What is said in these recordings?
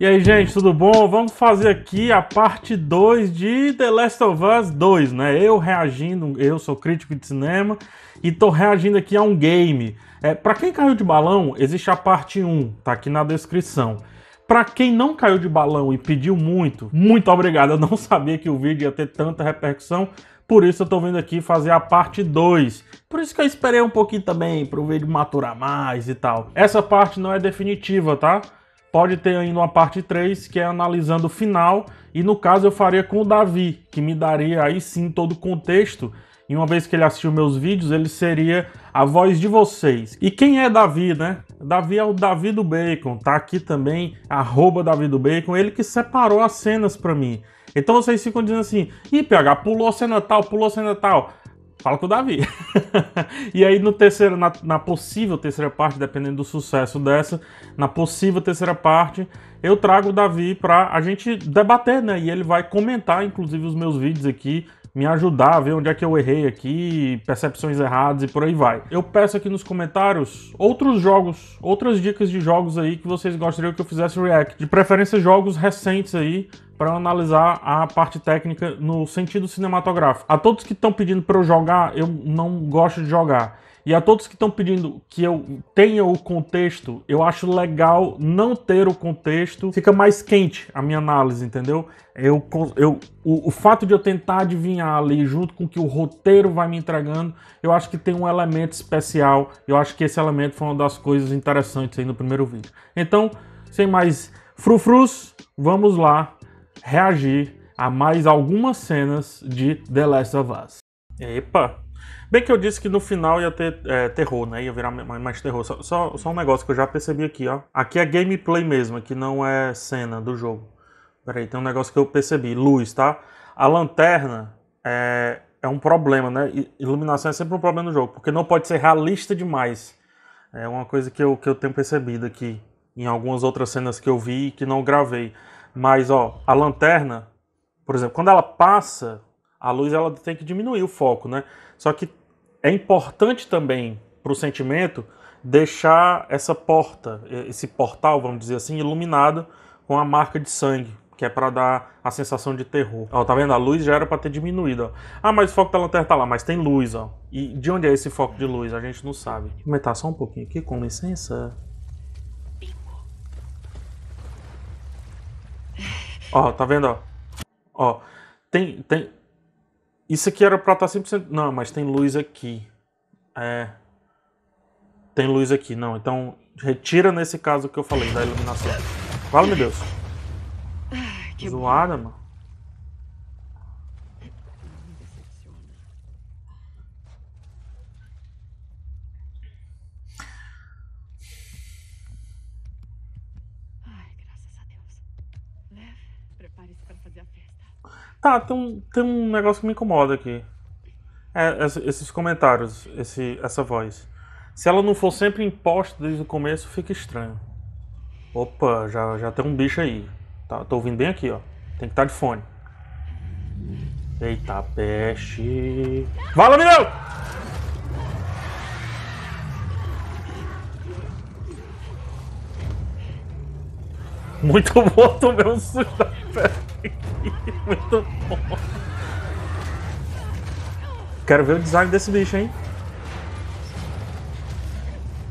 E aí, gente, tudo bom? Vamos fazer aqui a parte 2 de The Last of Us 2, né? Eu reagindo, eu sou crítico de cinema e tô reagindo aqui a um game. É, para quem caiu de balão, existe a parte 1, tá aqui na descrição. Para quem não caiu de balão e pediu muito, muito obrigado. Eu não sabia que o vídeo ia ter tanta repercussão, por isso eu tô vindo aqui fazer a parte 2. Por isso que eu esperei um pouquinho também para o vídeo maturar mais e tal. Essa parte não é definitiva, tá? Pode ter ainda uma parte 3, que é analisando o final, e no caso eu faria com o Davi, que me daria aí sim todo o contexto, e uma vez que ele assistiu meus vídeos, ele seria a voz de vocês. E quem é Davi, né? Davi é o Davi do Bacon, tá aqui também, arroba Davi do Bacon, ele que separou as cenas para mim. Então vocês ficam dizendo assim, ih, PH, pulou cena tal, pulou cena tal. Fala com o Davi. e aí no terceiro, na, na, possível terceira parte, dependendo do sucesso dessa, na possível terceira parte, eu trago o Davi para a gente debater, né? E ele vai comentar, inclusive, os meus vídeos aqui, me ajudar a ver onde é que eu errei aqui, percepções erradas e por aí vai. Eu peço aqui nos comentários outros jogos, outras dicas de jogos aí que vocês gostariam que eu fizesse react. De preferência jogos recentes aí, para analisar a parte técnica no sentido cinematográfico. A todos que estão pedindo para eu jogar, eu não gosto de jogar. E a todos que estão pedindo que eu tenha o contexto, eu acho legal não ter o contexto. Fica mais quente a minha análise, entendeu? Eu, eu, o, o fato de eu tentar adivinhar ali, junto com o que o roteiro vai me entregando, eu acho que tem um elemento especial. Eu acho que esse elemento foi uma das coisas interessantes aí no primeiro vídeo. Então, sem mais frufrus, vamos lá reagir a mais algumas cenas de The Last of Us. Epa! Bem que eu disse que no final ia ter é, terror, né? Ia virar mais terror. Só, só, só, um negócio que eu já percebi aqui, ó. Aqui é gameplay mesmo, aqui não é cena do jogo. Peraí, tem um negócio que eu percebi. Luz, tá? A lanterna é, é um problema, né? Iluminação é sempre um problema no jogo, porque não pode ser realista demais. É uma coisa que eu, que eu tenho percebido aqui em algumas outras cenas que eu vi e que não gravei. Mas, ó, a lanterna, por exemplo, quando ela passa, a luz ela tem que diminuir o foco, né? Só que é importante também para o sentimento deixar essa porta, esse portal, vamos dizer assim, iluminado com a marca de sangue, que é para dar a sensação de terror. Ó, tá vendo? A luz já era para ter diminuído, ó. Ah, mas o foco da lanterna tá lá, mas tem luz, ó. E de onde é esse foco de luz? A gente não sabe. Vou aumentar só um pouquinho aqui, com licença. Ó, tá vendo, ó? Ó, tem, tem... Isso aqui era pra estar tá 100%... Não, mas tem luz aqui. É... Tem luz aqui, não. Então, retira nesse caso que eu falei, da iluminação. Fala, meu Deus. Que Zoada, mano. Tá, tem um, tem um negócio que me incomoda aqui. É, esses comentários, esse, essa voz. Se ela não for sempre imposta desde o começo, fica estranho. Opa, já, já tem um bicho aí. Tá, tô ouvindo bem aqui, ó. Tem que estar tá de fone. Eita, peste. Vala, menino! Muito bom, tomei um susto da peste. Muito bom. Quero ver o design desse bicho, hein?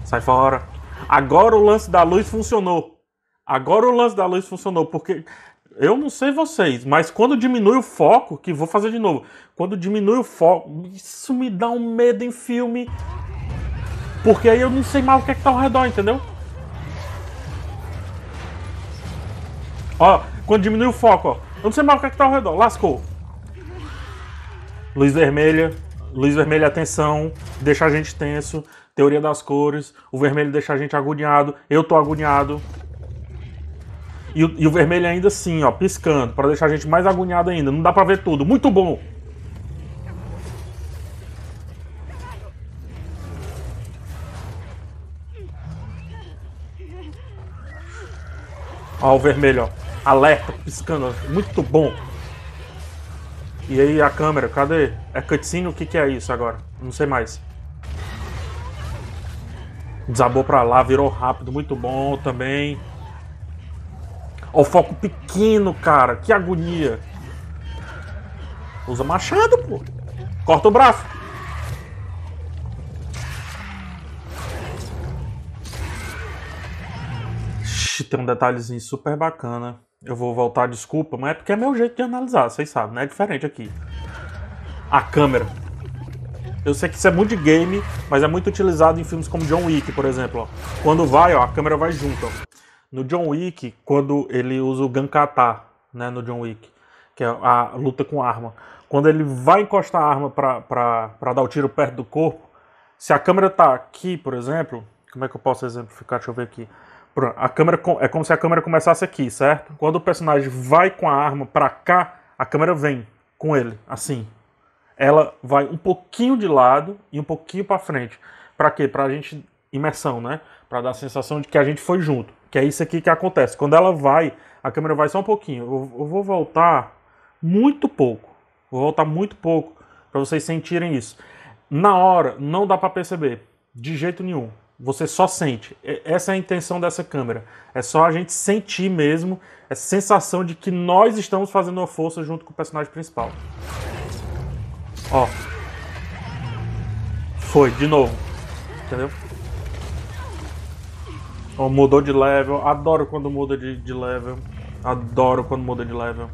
Sai fora. Agora o lance da luz funcionou. Agora o lance da luz funcionou, porque eu não sei vocês, mas quando diminui o foco, que vou fazer de novo, quando diminui o foco, isso me dá um medo em filme, porque aí eu não sei mais o que é que tá ao redor, entendeu? Ó, quando diminui o foco, ó, eu não sei mais o que, é que tá ao redor. Lascou. Luz vermelha. Luz vermelha, atenção. Deixa a gente tenso. Teoria das cores. O vermelho deixa a gente agoniado. Eu tô agoniado. E o, e o vermelho ainda assim, ó, piscando. para deixar a gente mais agoniado ainda. Não dá pra ver tudo. Muito bom. Ó, o vermelho, ó alerta piscando, muito bom. E aí a câmera, cadê? É cutscene? O que, que é isso agora? Não sei mais. Desabou pra lá, virou rápido, muito bom também. Ó, o foco pequeno, cara. Que agonia. Usa machado, pô. Corta o braço. tem um detalhezinho super bacana. Eu vou voltar, desculpa, mas é porque é meu jeito de analisar, vocês sabem, né? É diferente aqui. A câmera. Eu sei que isso é muito de game, mas é muito utilizado em filmes como John Wick, por exemplo. Ó. Quando vai, ó, a câmera vai junto. Ó. No John Wick, quando ele usa o Gankata, né, no John Wick, que é a luta com arma. Quando ele vai encostar a arma para dar o tiro perto do corpo, se a câmera tá aqui, por exemplo, como é que eu posso exemplificar? Deixa eu ver aqui. A câmera é como se a câmera começasse aqui, certo? Quando o personagem vai com a arma para cá, a câmera vem com ele, assim. Ela vai um pouquinho de lado e um pouquinho para frente. Para quê? Para a gente imersão, né? Para dar a sensação de que a gente foi junto. Que é isso aqui que acontece. Quando ela vai, a câmera vai só um pouquinho. Eu, vou voltar muito pouco. Vou voltar muito pouco para vocês sentirem isso. Na hora não dá para perceber de jeito nenhum. Você só sente. Essa é a intenção dessa câmera. É só a gente sentir mesmo essa sensação de que nós estamos fazendo uma força junto com o personagem principal. Ó. Foi, de novo. Entendeu? Ó, mudou de level. Adoro quando muda de, de level. Adoro quando muda de level.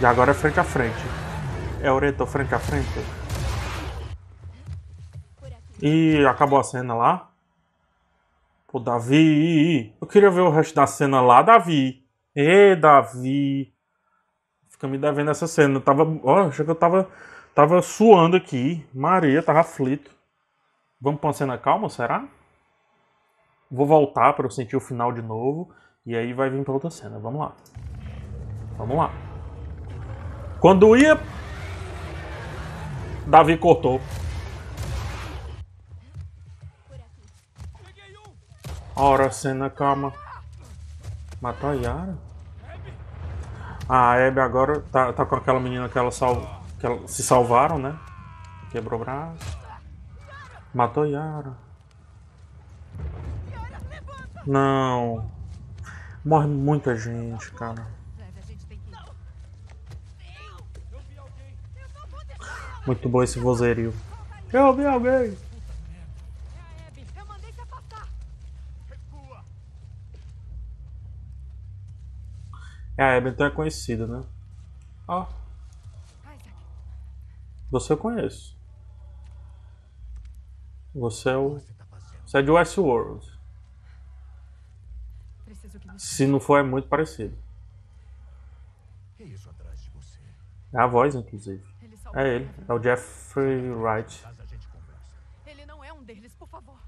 E agora é frente a frente. É Oreto frente a frente. E acabou a cena lá. Pô, Davi. Eu queria ver o resto da cena lá, Davi. Ê, Davi. Fica me devendo essa cena. Eu tava. Ó, achei que eu tava. Tava suando aqui. Maria, tava aflito. Vamos pra uma cena calma, será? Vou voltar para eu sentir o final de novo. E aí vai vir pra outra cena. Vamos lá. Vamos lá. Quando ia. Davi cortou. Ora, cena, calma. Matou a Yara? Ah, a Abby agora tá, tá com aquela menina que ela, sal, que ela se salvaram, né? Quebrou o braço. Matou a Yara. Não. Morre muita gente, cara. Muito bom esse vozerio. Eu vi alguém. É, a Abington é conhecida, né? Ó. Você eu conheço. Você é o. Você é de Westworld. Se não for, é muito parecido. É a voz, inclusive. É ele. É o Jeffrey Wright. Ele não é um deles, por favor.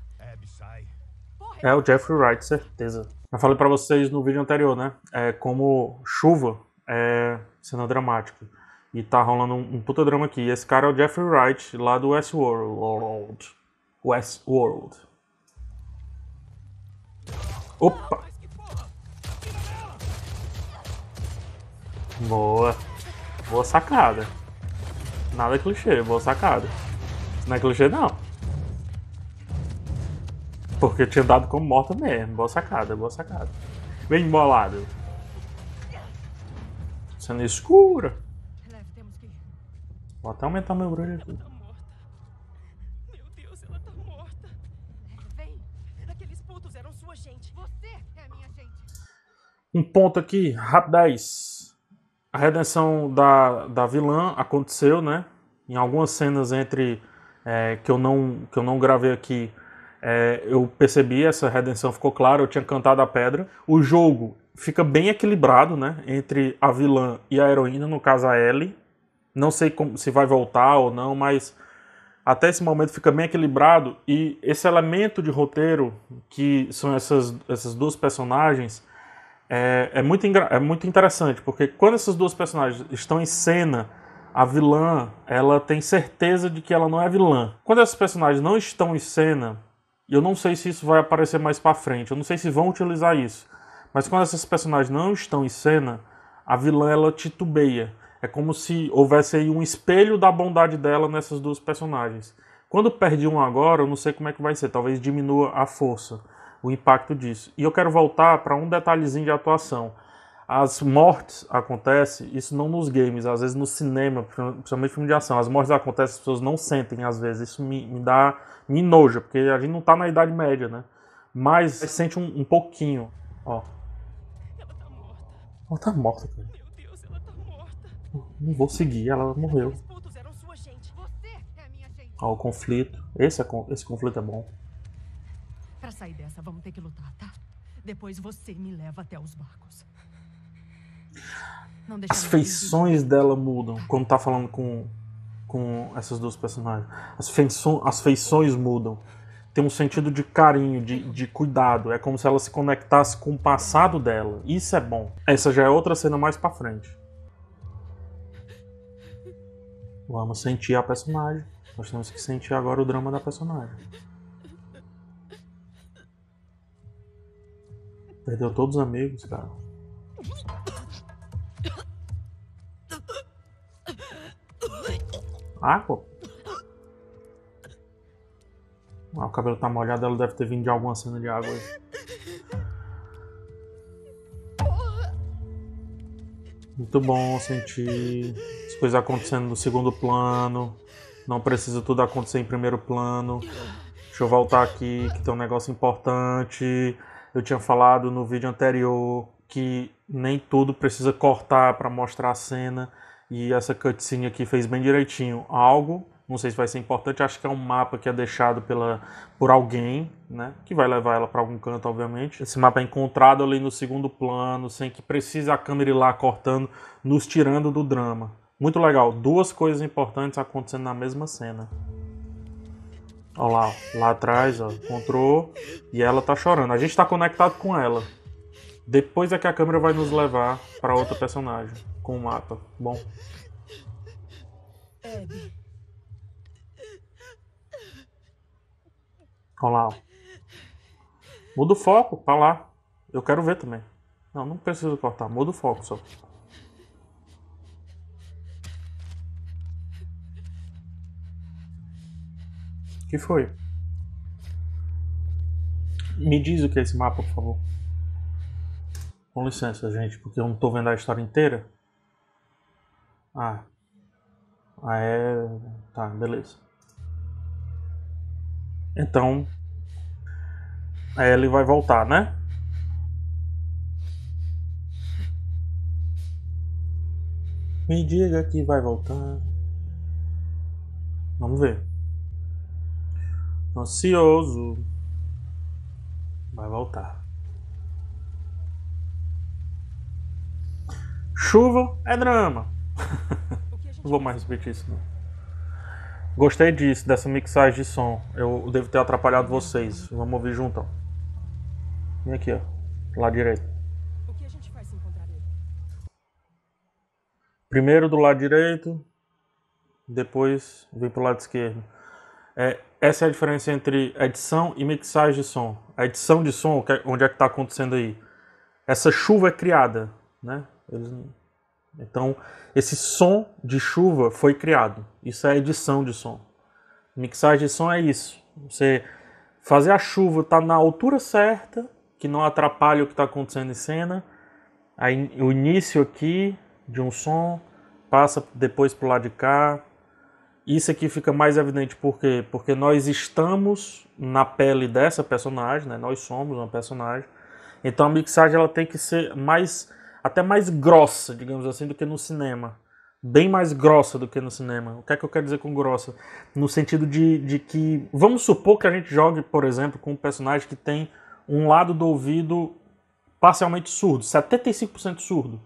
É o Jeffrey Wright, certeza. Eu falei para vocês no vídeo anterior, né? É, como chuva é cena dramática. E tá rolando um, um puta drama aqui. Esse cara é o Jeffrey Wright, lá do Westworld. Westworld. Opa! Boa. Boa sacada. Nada clichê, boa sacada. Não é clichê, não. Porque tinha dado como morta mesmo. Boa sacada, boa sacada. Bem embolado. Cena escura. Vou até aumentar meu brilho aqui. Tá meu Deus, ela tá morta. Vem. Aqueles putos eram sua gente. Você é minha gente. Um ponto aqui, rapidez. A redenção da, da vilã aconteceu, né? Em algumas cenas entre é, que eu não que eu não gravei aqui é, eu percebi essa redenção, ficou claro, eu tinha cantado a pedra. O jogo fica bem equilibrado, né? Entre a vilã e a heroína, no caso a Ellie. Não sei como, se vai voltar ou não, mas até esse momento fica bem equilibrado. E esse elemento de roteiro, que são essas, essas duas personagens, é, é, muito, é muito interessante, porque quando essas duas personagens estão em cena, a vilã ela tem certeza de que ela não é vilã. Quando essas personagens não estão em cena, e eu não sei se isso vai aparecer mais para frente, eu não sei se vão utilizar isso. Mas quando esses personagens não estão em cena, a vilã ela titubeia. É como se houvesse aí um espelho da bondade dela nessas duas personagens. Quando perde um agora, eu não sei como é que vai ser, talvez diminua a força. o impacto disso. E eu quero voltar para um detalhezinho de atuação. As mortes acontecem, isso não nos games, às vezes no cinema, principalmente filme de ação, as mortes acontecem, as pessoas não sentem às vezes, isso me, me dá, me noja, porque a gente não tá na Idade Média, né? Mas sente um, um pouquinho, ó. Ela tá morta. Ela tá morta, cara. Meu Deus, ela tá morta. Não vou seguir, ela morreu. Ó, o conflito. Esse, é, esse conflito é bom. Pra sair dessa, vamos ter que lutar, tá? Depois você me leva até os barcos. As feições dela mudam quando tá falando com, com essas duas personagens. As, feições, as feições mudam. Tem um sentido de carinho, de, de cuidado. É como se ela se conectasse com o passado dela. Isso é bom. Essa já é outra cena mais pra frente. Vamos sentir a personagem. Nós temos que sentir agora o drama da personagem. Perdeu todos os amigos, cara. Pô. Ah, o cabelo tá molhado, ela deve ter vindo de alguma cena de água. Muito bom sentir as coisas acontecendo no segundo plano. Não precisa tudo acontecer em primeiro plano. Deixa eu voltar aqui, que tem um negócio importante. Eu tinha falado no vídeo anterior que nem tudo precisa cortar para mostrar a cena. E essa cutscene aqui fez bem direitinho. Algo, não sei se vai ser importante, acho que é um mapa que é deixado pela, por alguém, né? Que vai levar ela para algum canto, obviamente. Esse mapa é encontrado ali no segundo plano, sem que precise a câmera ir lá cortando, nos tirando do drama. Muito legal, duas coisas importantes acontecendo na mesma cena. Olha lá, lá atrás, ó, encontrou e ela tá chorando. A gente está conectado com ela. Depois é que a câmera vai nos levar para outra personagem com o mapa. Bom. Olha lá. Ó. Muda o foco, pra lá. Eu quero ver também. Não, não preciso cortar. Muda o foco só. que foi? Me diz o que é esse mapa, por favor. Com licença, gente, porque eu não estou vendo a história inteira. Ah. Ah, é. Tá, beleza. Então. Aí ele vai voltar, né? Me diga que vai voltar. Vamos ver. Ansioso. Vai voltar. Chuva é drama. Não vou mais repetir isso não. Gostei disso, dessa mixagem de som. Eu devo ter atrapalhado vocês. Vamos ouvir junto. Vem aqui, ó. Lado direito. Primeiro do lado direito, depois vem pro lado esquerdo. É, essa é a diferença entre edição e mixagem de som. A edição de som, é, onde é que está acontecendo aí? Essa chuva é criada, né? Eles... Então, esse som de chuva foi criado. Isso é edição de som. Mixagem de som é isso. Você fazer a chuva estar tá na altura certa, que não atrapalhe o que está acontecendo em cena. Aí, o início aqui de um som passa depois para o lado de cá, isso aqui fica mais evidente por quê? Porque nós estamos na pele dessa personagem, né? Nós somos uma personagem. Então a mixagem ela tem que ser mais até mais grossa, digamos assim, do que no cinema. Bem mais grossa do que no cinema. O que é que eu quero dizer com grossa? No sentido de, de que. Vamos supor que a gente jogue, por exemplo, com um personagem que tem um lado do ouvido parcialmente surdo, 75% surdo.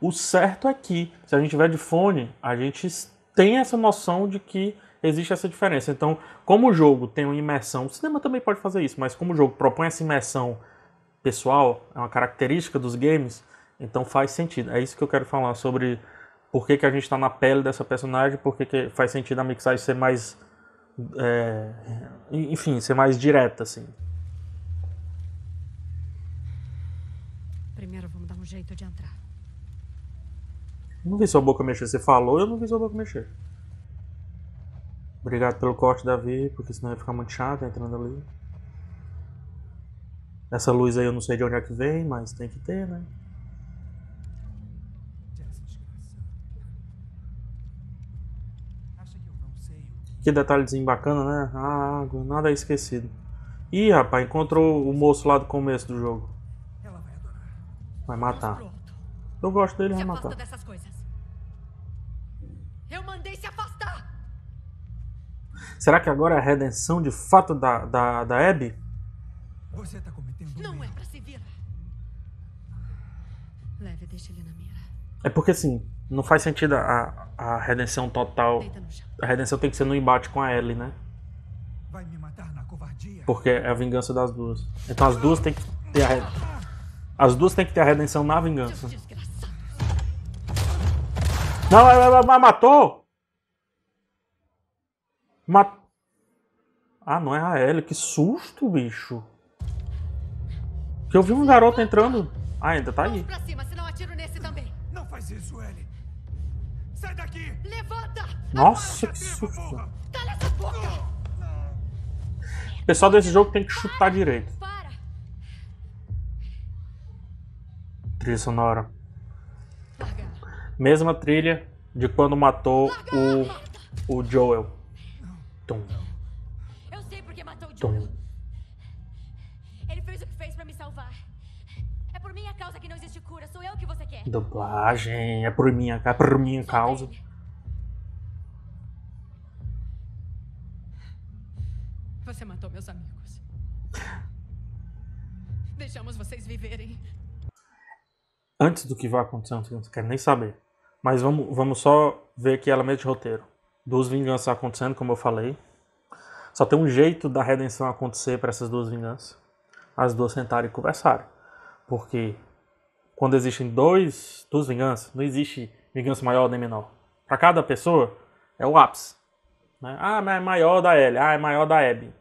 O certo é que, se a gente tiver de fone, a gente tem essa noção de que existe essa diferença. Então, como o jogo tem uma imersão, o cinema também pode fazer isso, mas como o jogo propõe essa imersão pessoal, é uma característica dos games, então faz sentido. É isso que eu quero falar sobre por que, que a gente está na pele dessa personagem, por que, que faz sentido a mixagem ser mais. É, enfim, ser mais direta, assim. Primeiro vamos dar um jeito de entrar. Não vi sua boca mexer. Você falou, eu não vi sua boca mexer. Obrigado pelo corte, Davi, porque senão ia ficar muito chato entrando ali. Essa luz aí eu não sei de onde é que vem, mas tem que ter, né? Que detalhezinho bacana, né? A água, nada é esquecido. Ih, rapaz, encontrou o moço lá do começo do jogo. Vai matar. Eu gosto dele, vai matar. Dessas coisas. Eu mandei se afastar. Será que agora é a redenção de fato da, da, da Abby? Você tá cometendo Não é pra se virar. Leve, deixa ele na mira. É porque assim, não faz sentido a, a redenção total. A redenção tem que ser no embate com a Ellie, né? Vai me matar na covardia. Porque é a vingança das duas. Então as duas têm que ter a As duas têm que ter a redenção na vingança. Não, ela matou! Mat... Ah, não é a Ellie. Que susto, bicho. Que eu vi um garoto entrando. Ah, ainda tá aí. Sai daqui! Levanta! Nossa, que susto! Cala essa boca! O pessoal desse jogo tem que chutar direito. Para. Trilha sonora. Mesma trilha de quando matou o, o Joel. Tum. Eu sei porque matou o Joel. Ele Dublagem. É por minha, é por minha causa. Você matou meus amigos. Deixamos vocês viverem. Antes do que vai acontecer, eu não quero nem saber. Mas vamos, vamos só ver aqui elemento de roteiro. Duas vinganças acontecendo, como eu falei. Só tem um jeito da redenção acontecer para essas duas vinganças. As duas sentarem e conversarem. Porque quando existem dois, duas vinganças, não existe vingança maior nem menor. Para cada pessoa é o ápice. Né? Ah, mas é maior da L, ah, é maior da Abby.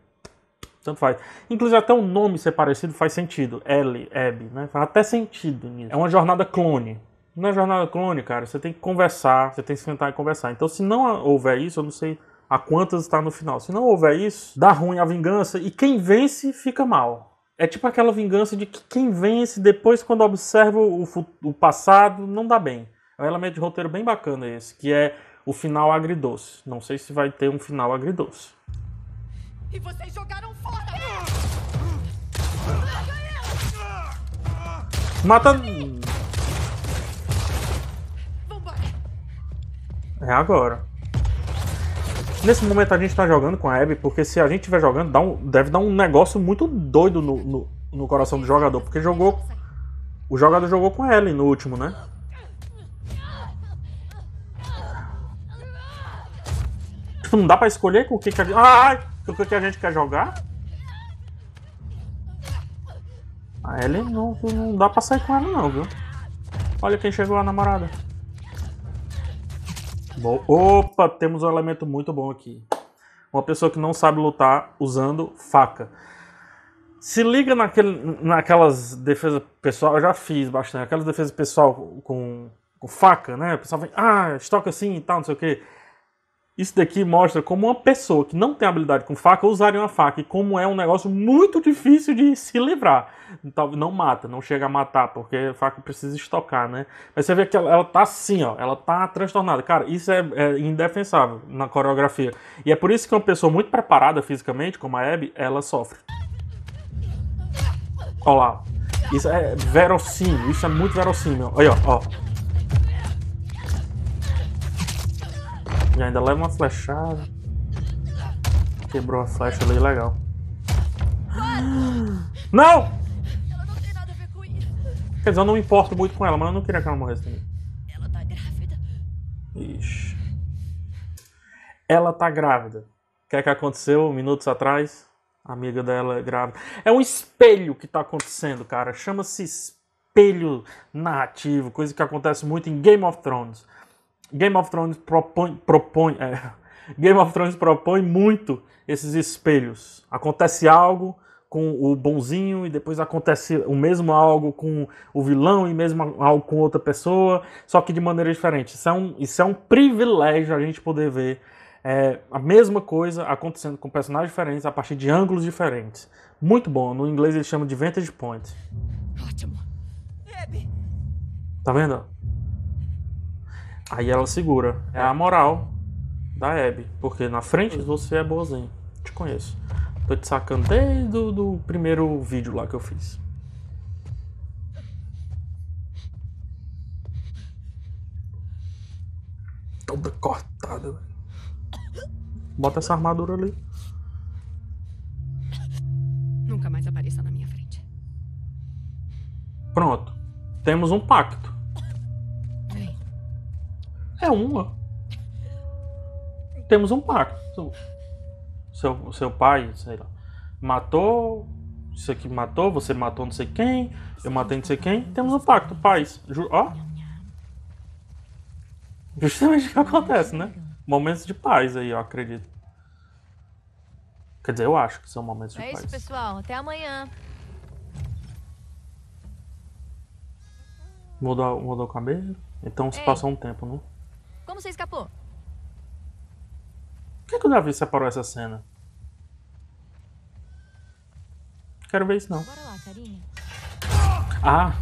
Tanto faz. Inclusive até o nome ser parecido faz sentido. L, Abby, né? Faz até sentido nisso. É uma jornada clone. Na jornada clone, cara, você tem que conversar, você tem que sentar e conversar. Então, se não houver isso, eu não sei a quantas está no final. Se não houver isso, dá ruim a vingança e quem vence fica mal. É tipo aquela vingança de que quem vence depois, quando observa o, o passado, não dá bem. É um elemento de roteiro bem bacana esse, que é o final agridoce. Não sei se vai ter um final agridoce. E vocês jogaram fora! Mata. É agora. Nesse momento a gente tá jogando com a Abby, porque se a gente estiver jogando, dá um, deve dar um negócio muito doido no, no, no, coração do jogador. Porque jogou. O jogador jogou com a Ellie no último, né? Tipo, não dá pra escolher com o que, que a gente. Ai! Com o que, que a gente quer jogar? A Ellie não, não dá pra sair com ela não, viu? Olha quem chegou a namorada. Bom, opa, temos um elemento muito bom aqui. Uma pessoa que não sabe lutar usando faca. Se liga naquele, naquelas defesas pessoal, eu já fiz bastante, aquelas defesas pessoal com, com faca, né? O pessoal vem, ah, estoca assim e tal, não sei o que. Isso daqui mostra como uma pessoa que não tem habilidade com faca usaria uma faca e como é um negócio muito difícil de se livrar. Não mata, não chega a matar, porque a faca precisa estocar, né? Mas você vê que ela, ela tá assim, ó, ela tá transtornada. Cara, isso é, é, indefensável na coreografia. E é por isso que uma pessoa muito preparada fisicamente, como a Abby, ela sofre. Olha lá. Isso é verossímil, isso é muito verossímil. Olha, ó. E ainda leva uma flechada. Quebrou a flecha ali, legal. Não! Quer dizer, eu não me importo muito com ela, mas eu não queria que ela morresse também. Ela tá grávida. Ixi. Ela tá grávida. O que é que aconteceu minutos atrás? A amiga dela é grávida. É um espelho que tá acontecendo, cara. Chama-se espelho narrativo, coisa que acontece muito em Game of Thrones. Game of Thrones propõe, propõe é, Game of Thrones propõe muito esses espelhos. Acontece algo com o bonzinho e depois acontece o mesmo algo com o vilão e mesmo algo com outra pessoa, só que de maneira diferente. Isso é um, isso é um privilégio a gente poder ver é, a mesma coisa acontecendo com personagens diferentes a partir de ângulos diferentes. Muito bom. No inglês eles chamam de Vantage Point. Ótimo. Tá vendo? Aí ela segura. É a moral da Abby. Porque na frente você é boazinho. Te conheço. Tô te sacando desde o do primeiro vídeo lá que eu fiz. Toda cortada. velho. Bota essa armadura ali. Nunca mais apareça na minha frente. Pronto. Temos um pacto. É uma. Temos um pacto. Seu, seu pai, sei lá, matou. Isso aqui matou, você matou não sei quem, eu matei não sei quem. Temos um pacto, paz. Ju- Ó. Justamente o que acontece, né? Momentos de paz aí, eu acredito. Quer dizer, eu acho que são momentos de É isso, paz. pessoal. Até amanhã. Mudou, mudou o cabelo? Então se Ei. passou um tempo, né? Como você escapou? Por que, que o Davi separou essa cena? Quero ver isso não. Bora lá. Ah.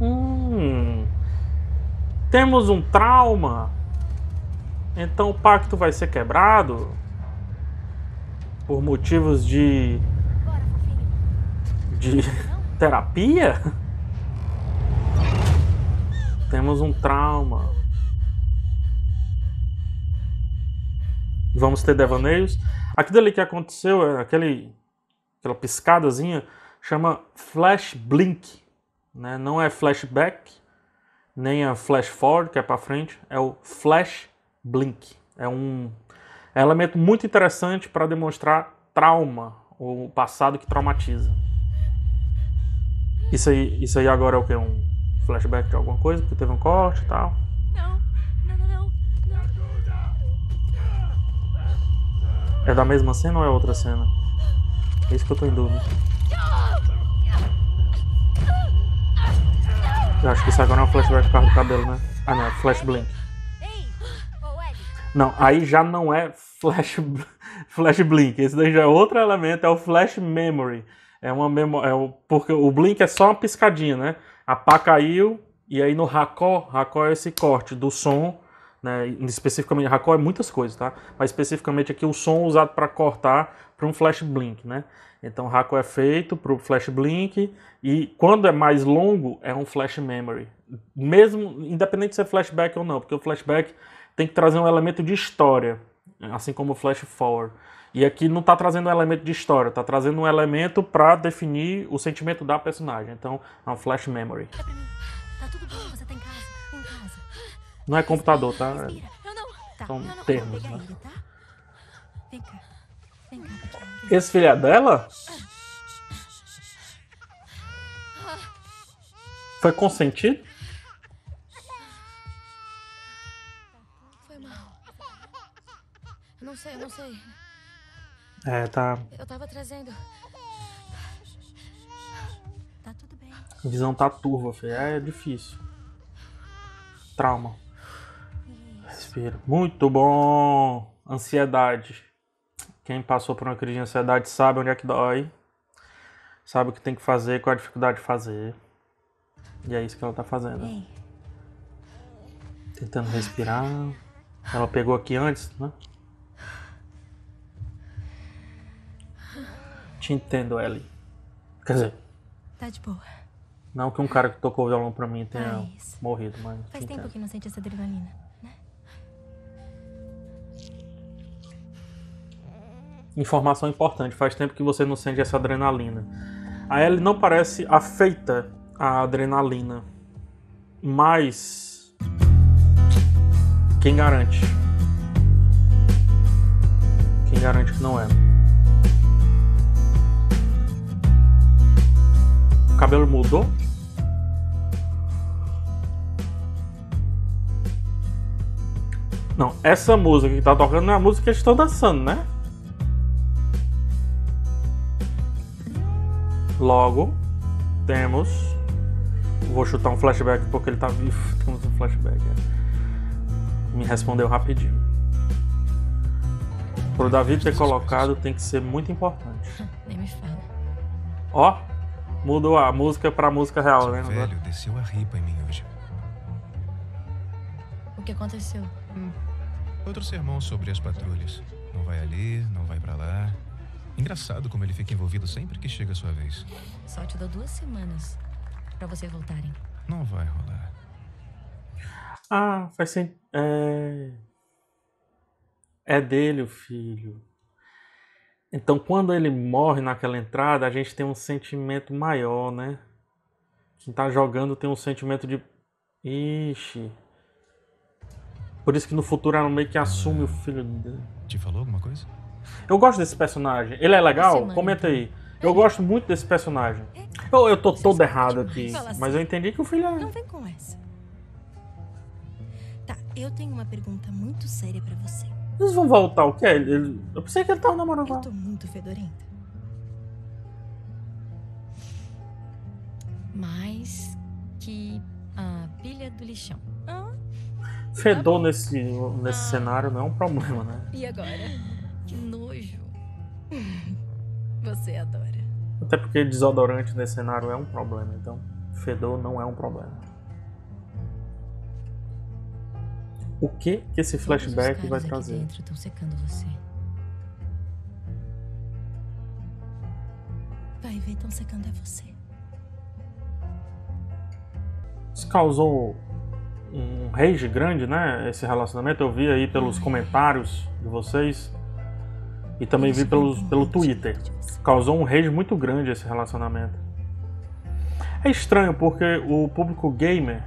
Hum. Temos um trauma. Então o pacto vai ser quebrado por motivos de Bora, de terapia? Temos um trauma. Vamos ter devaneios. Aquilo ali que aconteceu, é aquele, aquela piscadazinha, chama flash blink. Né? Não é flashback, nem é flash forward, que é para frente, é o flash blink. É um é um elemento muito interessante para demonstrar trauma, o passado que traumatiza. Isso aí, isso aí agora é o que? Um flashback de alguma coisa? Porque teve um corte e tal. Não, não, não, não. não. É da mesma cena ou é outra cena? É isso que eu tô em dúvida. Eu acho que isso agora é um flashback por causa do cabelo, né? Ah não, é flash blink. Não, aí já não é flash, flash blink. Esse daí já é outro elemento, é o flash memory. É uma memória. É o, porque o blink é só uma piscadinha, né? A pá caiu, e aí no racó, racó é esse corte do som, né? Especificamente, racó é muitas coisas, tá? Mas especificamente aqui o som usado para cortar para um flash blink, né? Então racó é feito para o flash blink, e quando é mais longo, é um flash memory. Mesmo, independente de ser flashback ou não, porque o flashback tem que trazer um elemento de história, assim como o flash forward. E aqui não está trazendo um elemento de história, está trazendo um elemento para definir o sentimento da personagem. Então é um flash memory. Tá tudo bem, você tá. Em casa. Não é computador, tá? Tá, São termos, né? tá? Esse filho é dela? Foi consentido? Foi mal. Não sei, eu não sei. É, tá. Eu tava trazendo. Tá tudo bem. A visão tá turva, filho. É difícil. Trauma. Respira. Muito bom. Ansiedade. Quem passou por uma crise de ansiedade sabe onde é que dói. Sabe o que tem que fazer, qual é a dificuldade de fazer. E é isso que ela tá fazendo. Ei, Tentando respirar. Ela pegou aqui antes, né? Te entendo, Ellie. Quer dizer, tá de boa. não que um cara que tocou violão pra mim tenha Mas morrido, mas. Faz tempo que não sente essa adrenalina, Informação importante, faz tempo que você não sente essa adrenalina. A Ellie não parece afeita à adrenalina, mas quem garante? Quem garante que não é? O cabelo mudou? Não, essa música que tá tocando não é a música que eles estão dançando, né? Logo, temos. Vou chutar um flashback porque ele tá vivo. Temos um flashback. é. Me respondeu rapidinho. Pro Davi ter colocado tem que ser muito importante. Nem me fala. Ó, mudou a música pra música real, né? Agora? velho desceu a ripa em mim hoje. O que aconteceu? Outro sermão sobre as patrulhas. Não vai ali, não vai pra lá. Engraçado como ele fica envolvido sempre que chega a sua vez. Só te dou duas semanas pra vocês voltarem. Não vai rolar. Ah, faz sentido. É... é dele o filho. Então, quando ele morre naquela entrada, a gente tem um sentimento maior, né? Quem tá jogando tem um sentimento de. Ixi. Por isso que no futuro ela meio que assume o filho dele. Te falou alguma coisa? Eu gosto desse personagem. Ele é legal? Comenta aí. Eu gosto muito desse personagem. Eu, eu tô todo errado aqui, assim. mas eu entendi que o filho Não é. vem com essa. Tá, eu tenho uma pergunta muito séria você. Eles vão voltar o quê? Ele- Eu pensei que ele tava namorando Eu tô muito fedorenta. Mais que a pilha do lixão. Ah, Fedor nesse, nesse cenário não é um problema, né? e agora? Você adora. Até porque desodorante nesse cenário é um problema, então fedor não é um problema. O que que esse flashback vai trazer? dentro secando você. Vai ver, tão secando é você. Isso causou um rage grande, né? Esse relacionamento. Eu vi aí pelos comentários de vocês e também vi pelos, pelo muito Twitter. Causou um rage muito grande esse relacionamento. É estranho porque o público gamer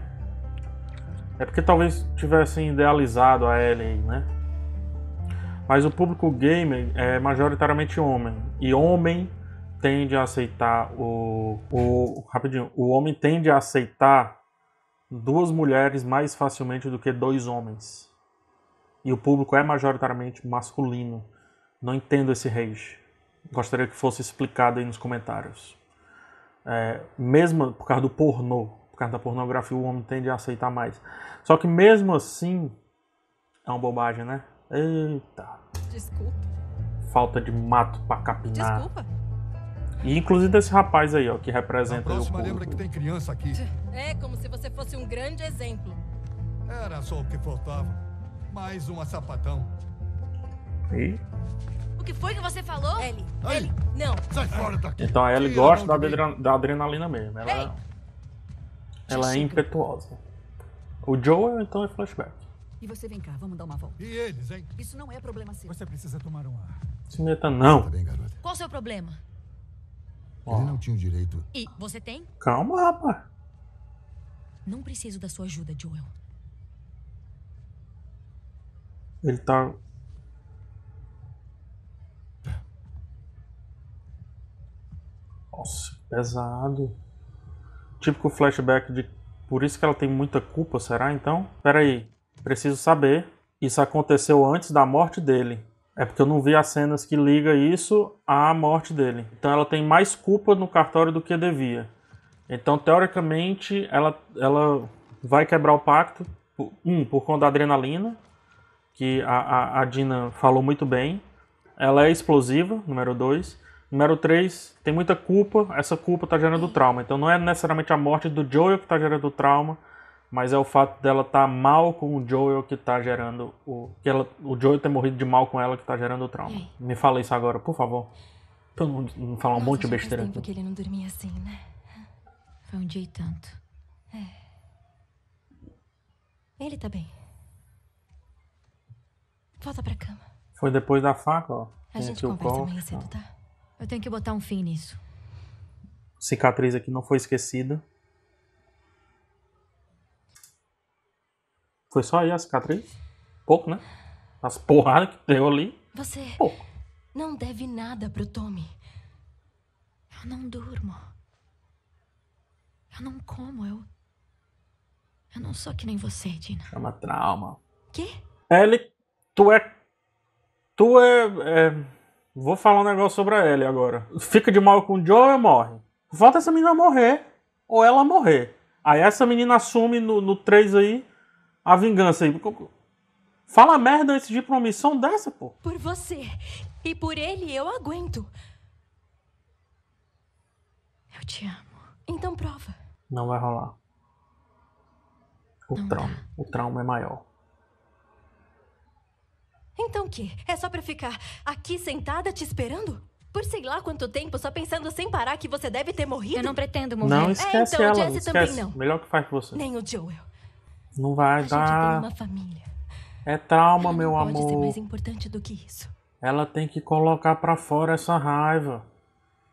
é porque talvez tivessem idealizado a Ellie, né? Mas o público gamer é majoritariamente homem e homem tende a aceitar o, o rapidinho, o homem tende a aceitar duas mulheres mais facilmente do que dois homens. E o público é majoritariamente masculino. Não entendo esse rage. Gostaria que fosse explicado aí nos comentários. É, mesmo por causa do pornô, por causa da pornografia, o homem tende a aceitar mais. Só que mesmo assim, é uma bobagem, né? Eita, Desculpa. falta de mato pra capinar. Desculpa. E inclusive desse rapaz aí, ó, que representa o próxima lembra que tem criança aqui. É como se você fosse um grande exemplo. Era só o que faltava. Mais uma sapatão. E- O que foi que você falou? Ellie, Aí. Ellie, não. Sai fora daqui. Então a Ellie gosta da, adre- da adrenalina mesmo. Ela, Ei! ela é impetuosa. O Joel, então, é flashback. E você vem cá, vamos dar uma volta. E eles, hein? Isso não é problema seu. Você precisa tomar um ar. Se meta Tá não. bem, garota. Qual o seu problema? Ó, Ele não tinha o direito. E você tem? calma, rapaz. Não preciso da sua ajuda, Joel. Ele tá. Nossa, pesado. Típico flashback de. Por isso que ela tem muita culpa, será então? Pera aí, preciso saber. Isso aconteceu antes da morte dele. É porque eu não vi as cenas que liga isso à morte dele. Então ela tem mais culpa no cartório do que devia. Então, teoricamente, ela, ela vai quebrar o pacto. Um, por conta da adrenalina, que a, a, a Dina falou muito bem. Ela é explosiva, número 2. Número 3, tem muita culpa. Essa culpa está gerando trauma. Então não é necessariamente a morte do Joel que está gerando o trauma, mas é o fato dela estar mal com o Joel que está gerando o. Que ela, o Joel ter morrido de mal com ela que está gerando o trauma. Me fala isso agora, por favor. Pra eu não, não falar um Nossa, monte de faz besteira tempo aqui. que ele não dormia assim, né? Foi um dia e tanto. Ele tá bem. Volta pra cama. Foi depois da faca, ó. A gente conversa amanhã cedo, tá? Eu tenho que botar um fim nisso. Cicatriz aqui não foi esquecida. Foi só aí a cicatriz? Pouco, né? As porradas que deu ali. Você Pouco. não deve nada pro Tommy. Eu não durmo. Eu não como, eu. Eu não sou que nem você, Dina. Chama trauma. Quê? Ellie, tu é. Tu é, é- Vou falar um negócio sobre a Ellie agora. Fica de mal com o Joe ou morre? Falta essa menina morrer. Ou ela morrer. Aí essa menina assume no, no 3 aí a vingança aí. Fala merda antes de ir pra uma missão dessa, pô. Por você. E por ele eu aguento. Eu te amo. Então prova. Não vai rolar. O Não trauma. O trauma é maior. Então o quê? É só pra ficar aqui sentada te esperando? Por sei lá quanto tempo, só pensando sem parar que você deve ter morrido? Eu não pretendo morrer. Não esquece então, ela. Jessie esquece. também não. Melhor que faz com você. Nem o Joel. Não vai A gente tem dar. uma família. É trauma, Ela meu não pode ser amor. mais importante do que isso. Ela tem que colocar pra fora essa raiva.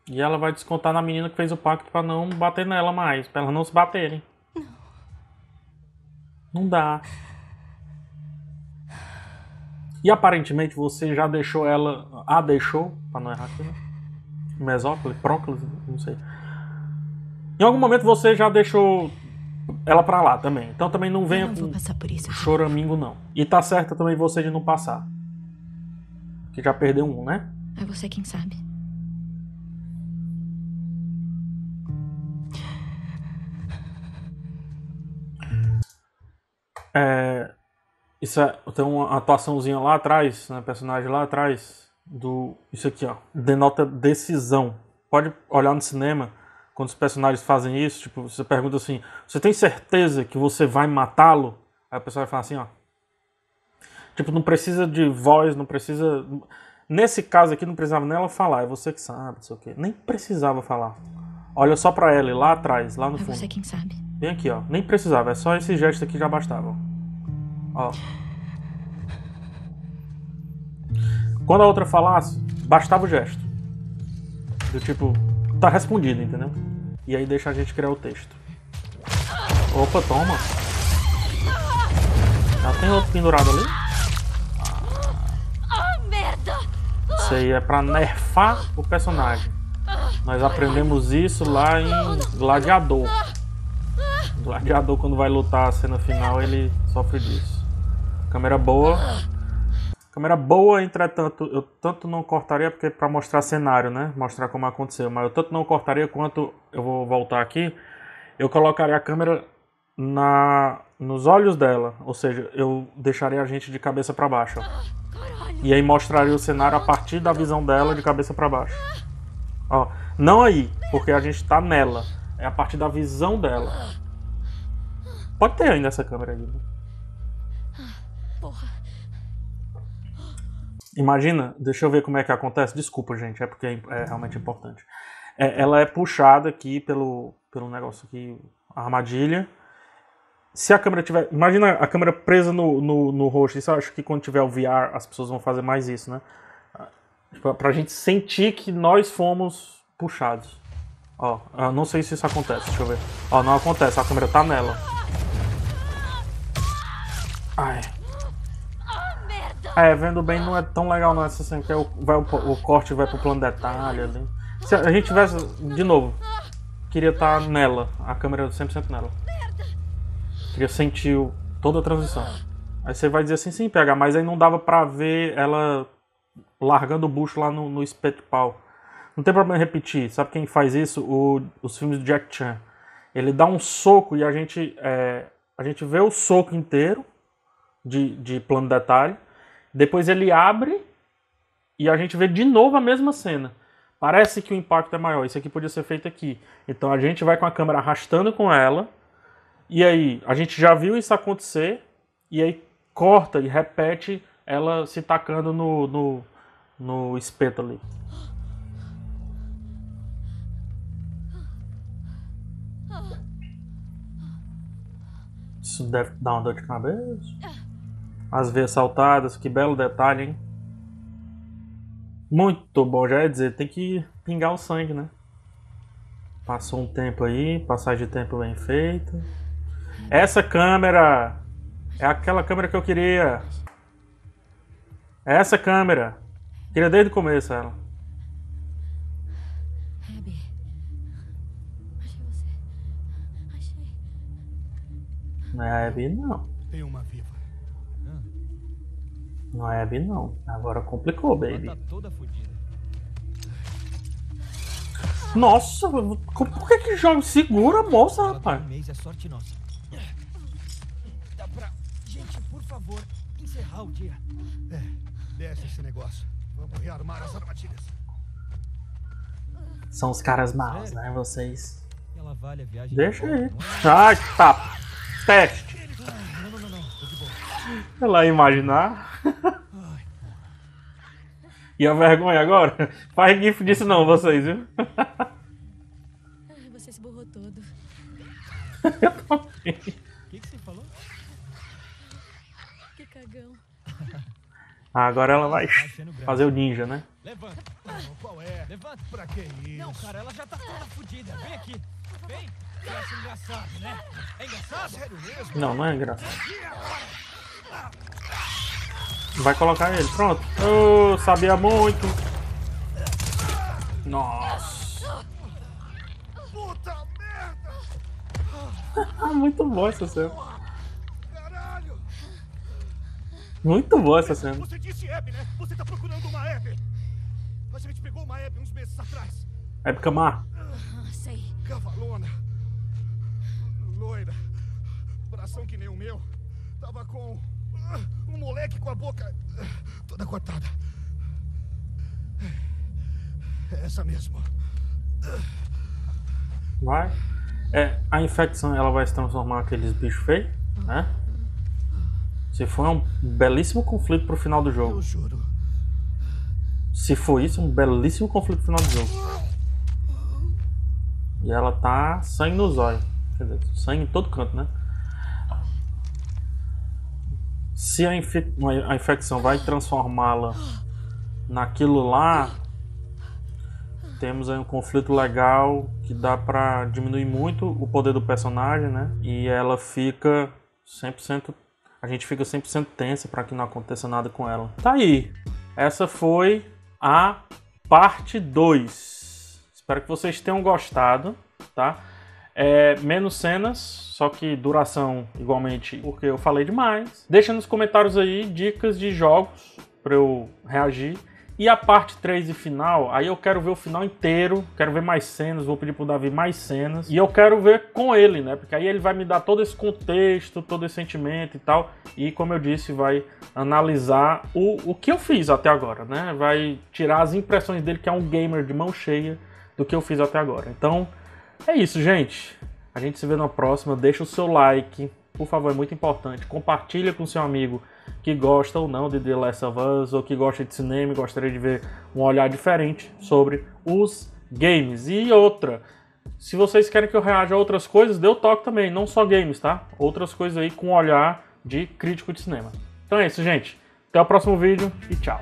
E ela vai descontar na menina que fez o pacto pra não bater nela mais, pra elas não se baterem. Não dá. E aparentemente você já deixou ela. A deixou, pra não errar aqui, né? Mesóclise, próclise, não sei. Em algum momento você já deixou ela pra lá também. Então também não venha não com por isso. choramingo, não. E tá certa também você de não passar. Que já perdeu um, né? É você quem sabe. Isso é, tem uma atuaçãozinha lá atrás, né, personagem lá atrás do isso aqui, ó, denota decisão. Pode olhar no cinema quando os personagens fazem isso, tipo, você pergunta assim: "Você tem certeza que você vai matá-lo?" Aí a pessoa vai falar assim, ó. Tipo, não precisa de voz, não precisa Nesse caso aqui não precisava nem ela falar, é você que sabe, não sei o quê. Nem precisava falar. Olha só pra ela, lá atrás, lá no É fundo. você quem sabe. Bem aqui, ó. Nem precisava, é só esse gesto aqui já bastava. Ó. Quando a outra falasse, bastava o gesto. Do tipo, tá respondido, entendeu? E aí deixa a gente criar o texto. Opa, toma. Já tem outro pendurado ali? Ah, merda! Isso aí é pra nerfar o personagem. Nós aprendemos isso lá em Gladiador. Gladiador, quando vai lutar a cena final, ele sofre disso. Câmera boa. Câmera boa, entretanto, eu tanto não cortaria, porque pra mostrar cenário, né? Mostrar como aconteceu. Mas eu tanto não cortaria quanto eu vou voltar aqui. Eu colocaria a câmera na nos olhos dela. Ou seja, eu deixaria a gente de cabeça pra baixo. E aí mostraria o cenário a partir da visão dela de cabeça pra baixo. Ó, não aí, porque a gente tá nela. É a partir da visão dela. Pode ter ainda essa câmera aí. né? Imagina, deixa eu ver como é que acontece. Desculpa, gente, é porque é, é realmente importante. É, ela é puxada aqui pelo, pelo negócio aqui, a armadilha. Se a câmera tiver. Imagina a câmera presa no, no, no rosto. Isso eu acho que quando tiver o VR, as pessoas vão fazer mais isso, né? Tipo, pra gente sentir que nós fomos puxados. Ó, eu não sei se isso acontece, deixa eu ver. Ó, não acontece, a câmera tá nela. Ai. É, vendo bem não é tão legal não essa cena, porque o, vai, o, o corte vai pro plano detalhe ali. Se a gente tivesse, de novo, queria estar nela, a câmera 100% nela. Queria sentir o- toda a transição. Aí você vai dizer assim, sim, PH, mas aí não dava pra ver ela largando o bucho lá no, no espeto pau. Não tem problema em repetir. Sabe quem faz isso? O- os filmes do Jack Chan. Ele dá um soco e a gente, é, a gente vê o soco inteiro de, de plano detalhe. Depois ele abre e a gente vê de novo a mesma cena. Parece que o impacto é maior. Isso aqui podia ser feito aqui. Então a gente vai com a câmera arrastando com ela. E aí, a gente já viu isso acontecer. E aí corta e repete ela se tacando no, no, no espeto ali. Isso deve dar uma dor de cabeça. As veias saltadas, que belo detalhe, hein? Muito bom, já ia dizer, tem que pingar o sangue, né? Passou um tempo aí, passagem de tempo bem feita. Essa câmera é aquela câmera que eu queria. É essa câmera. Queria desde o começo ela. Abby. Achei você. Achei. Não é a Abby, não. Tem uma viva. Não é a Abby, não. Agora complicou, baby. Tá fodida. Nossa, por que que joga? Segura a moça, tá rapaz. mês, é sorte nossa. Dá pra... Gente, por favor. encerrar o dia. É, desce esse negócio. Vamos rearmar as armadilhas. São os caras maus, né? Vocês. Ela vale a viagem. Deixa de aí. é? Ai, tá. Teste. Não, não, não, não. Tô de boa. Ela ia imaginar. E a vergonha agora? Faz gif disso não, vocês, viu? Ai, você se borrou todo. O que, que você falou? Que cagão. Ah, Agora ela vai fazer o ninja, né? Levanta. Qual é? Levanta. Pra que isso? Não, cara, ela já tá toda fodida. Vem aqui. Vem. Acha engraçado, né? É engraçado? Sério mesmo? Não, não é engraçado. Vai colocar ele, pronto. Oh, sabia muito. Nossa. Puta merda! Ah, muito boa essa cena. Caralho! Muito boa essa cena. Você disse Hebe, né? Você tá procurando uma Hebe. A gente pegou uma Hebe uns meses atrás. Épica Mar. Ah, sei. Cavalona. Loira. Bração que nem o meu. Tava com. Um moleque com a boca. toda cortada. É essa mesmo. Vai. É, a infecção ela vai se transformar aqueles bichos feios, né? Se for é um belíssimo conflito pro final do jogo. Eu juro. Se for isso, um belíssimo conflito no final do jogo. E ela tá sangue nos olhos. Quer dizer, sangue em todo canto, né? Se a, a infecção vai transformá-la naquilo lá, temos aí um conflito legal que dá pra diminuir muito o poder do personagem, né? E ela fica 100%. A gente fica 100% tensa pra que não aconteça nada com ela. Tá aí. Essa foi a parte 2. Espero que vocês tenham gostado, tá? É, menos cenas, só que duração igualmente, porque eu falei demais. Deixa nos comentários aí dicas de jogos para eu reagir. E a parte 3 e final, aí eu quero ver o final inteiro, quero ver mais cenas, vou pedir pro Davi mais cenas. E eu quero ver com ele, né? Porque aí ele vai me dar todo esse contexto, todo esse sentimento e tal. E como eu disse, vai analisar o, o que eu fiz até agora, né? Vai tirar as impressões dele, que é um gamer de mão cheia, do que eu fiz até agora. Então, é isso, gente. A gente se vê na próxima. Deixa o seu like, por favor, é muito importante. Compartilha com seu amigo que gosta ou não de The Last of Us, ou que gosta de cinema e gostaria de ver um olhar diferente sobre os games. E outra, se vocês querem que eu reaja a outras coisas, dê o toque também, não só games, tá? Outras coisas aí com olhar de crítico de cinema. Então é isso, gente. Até o próximo vídeo e tchau.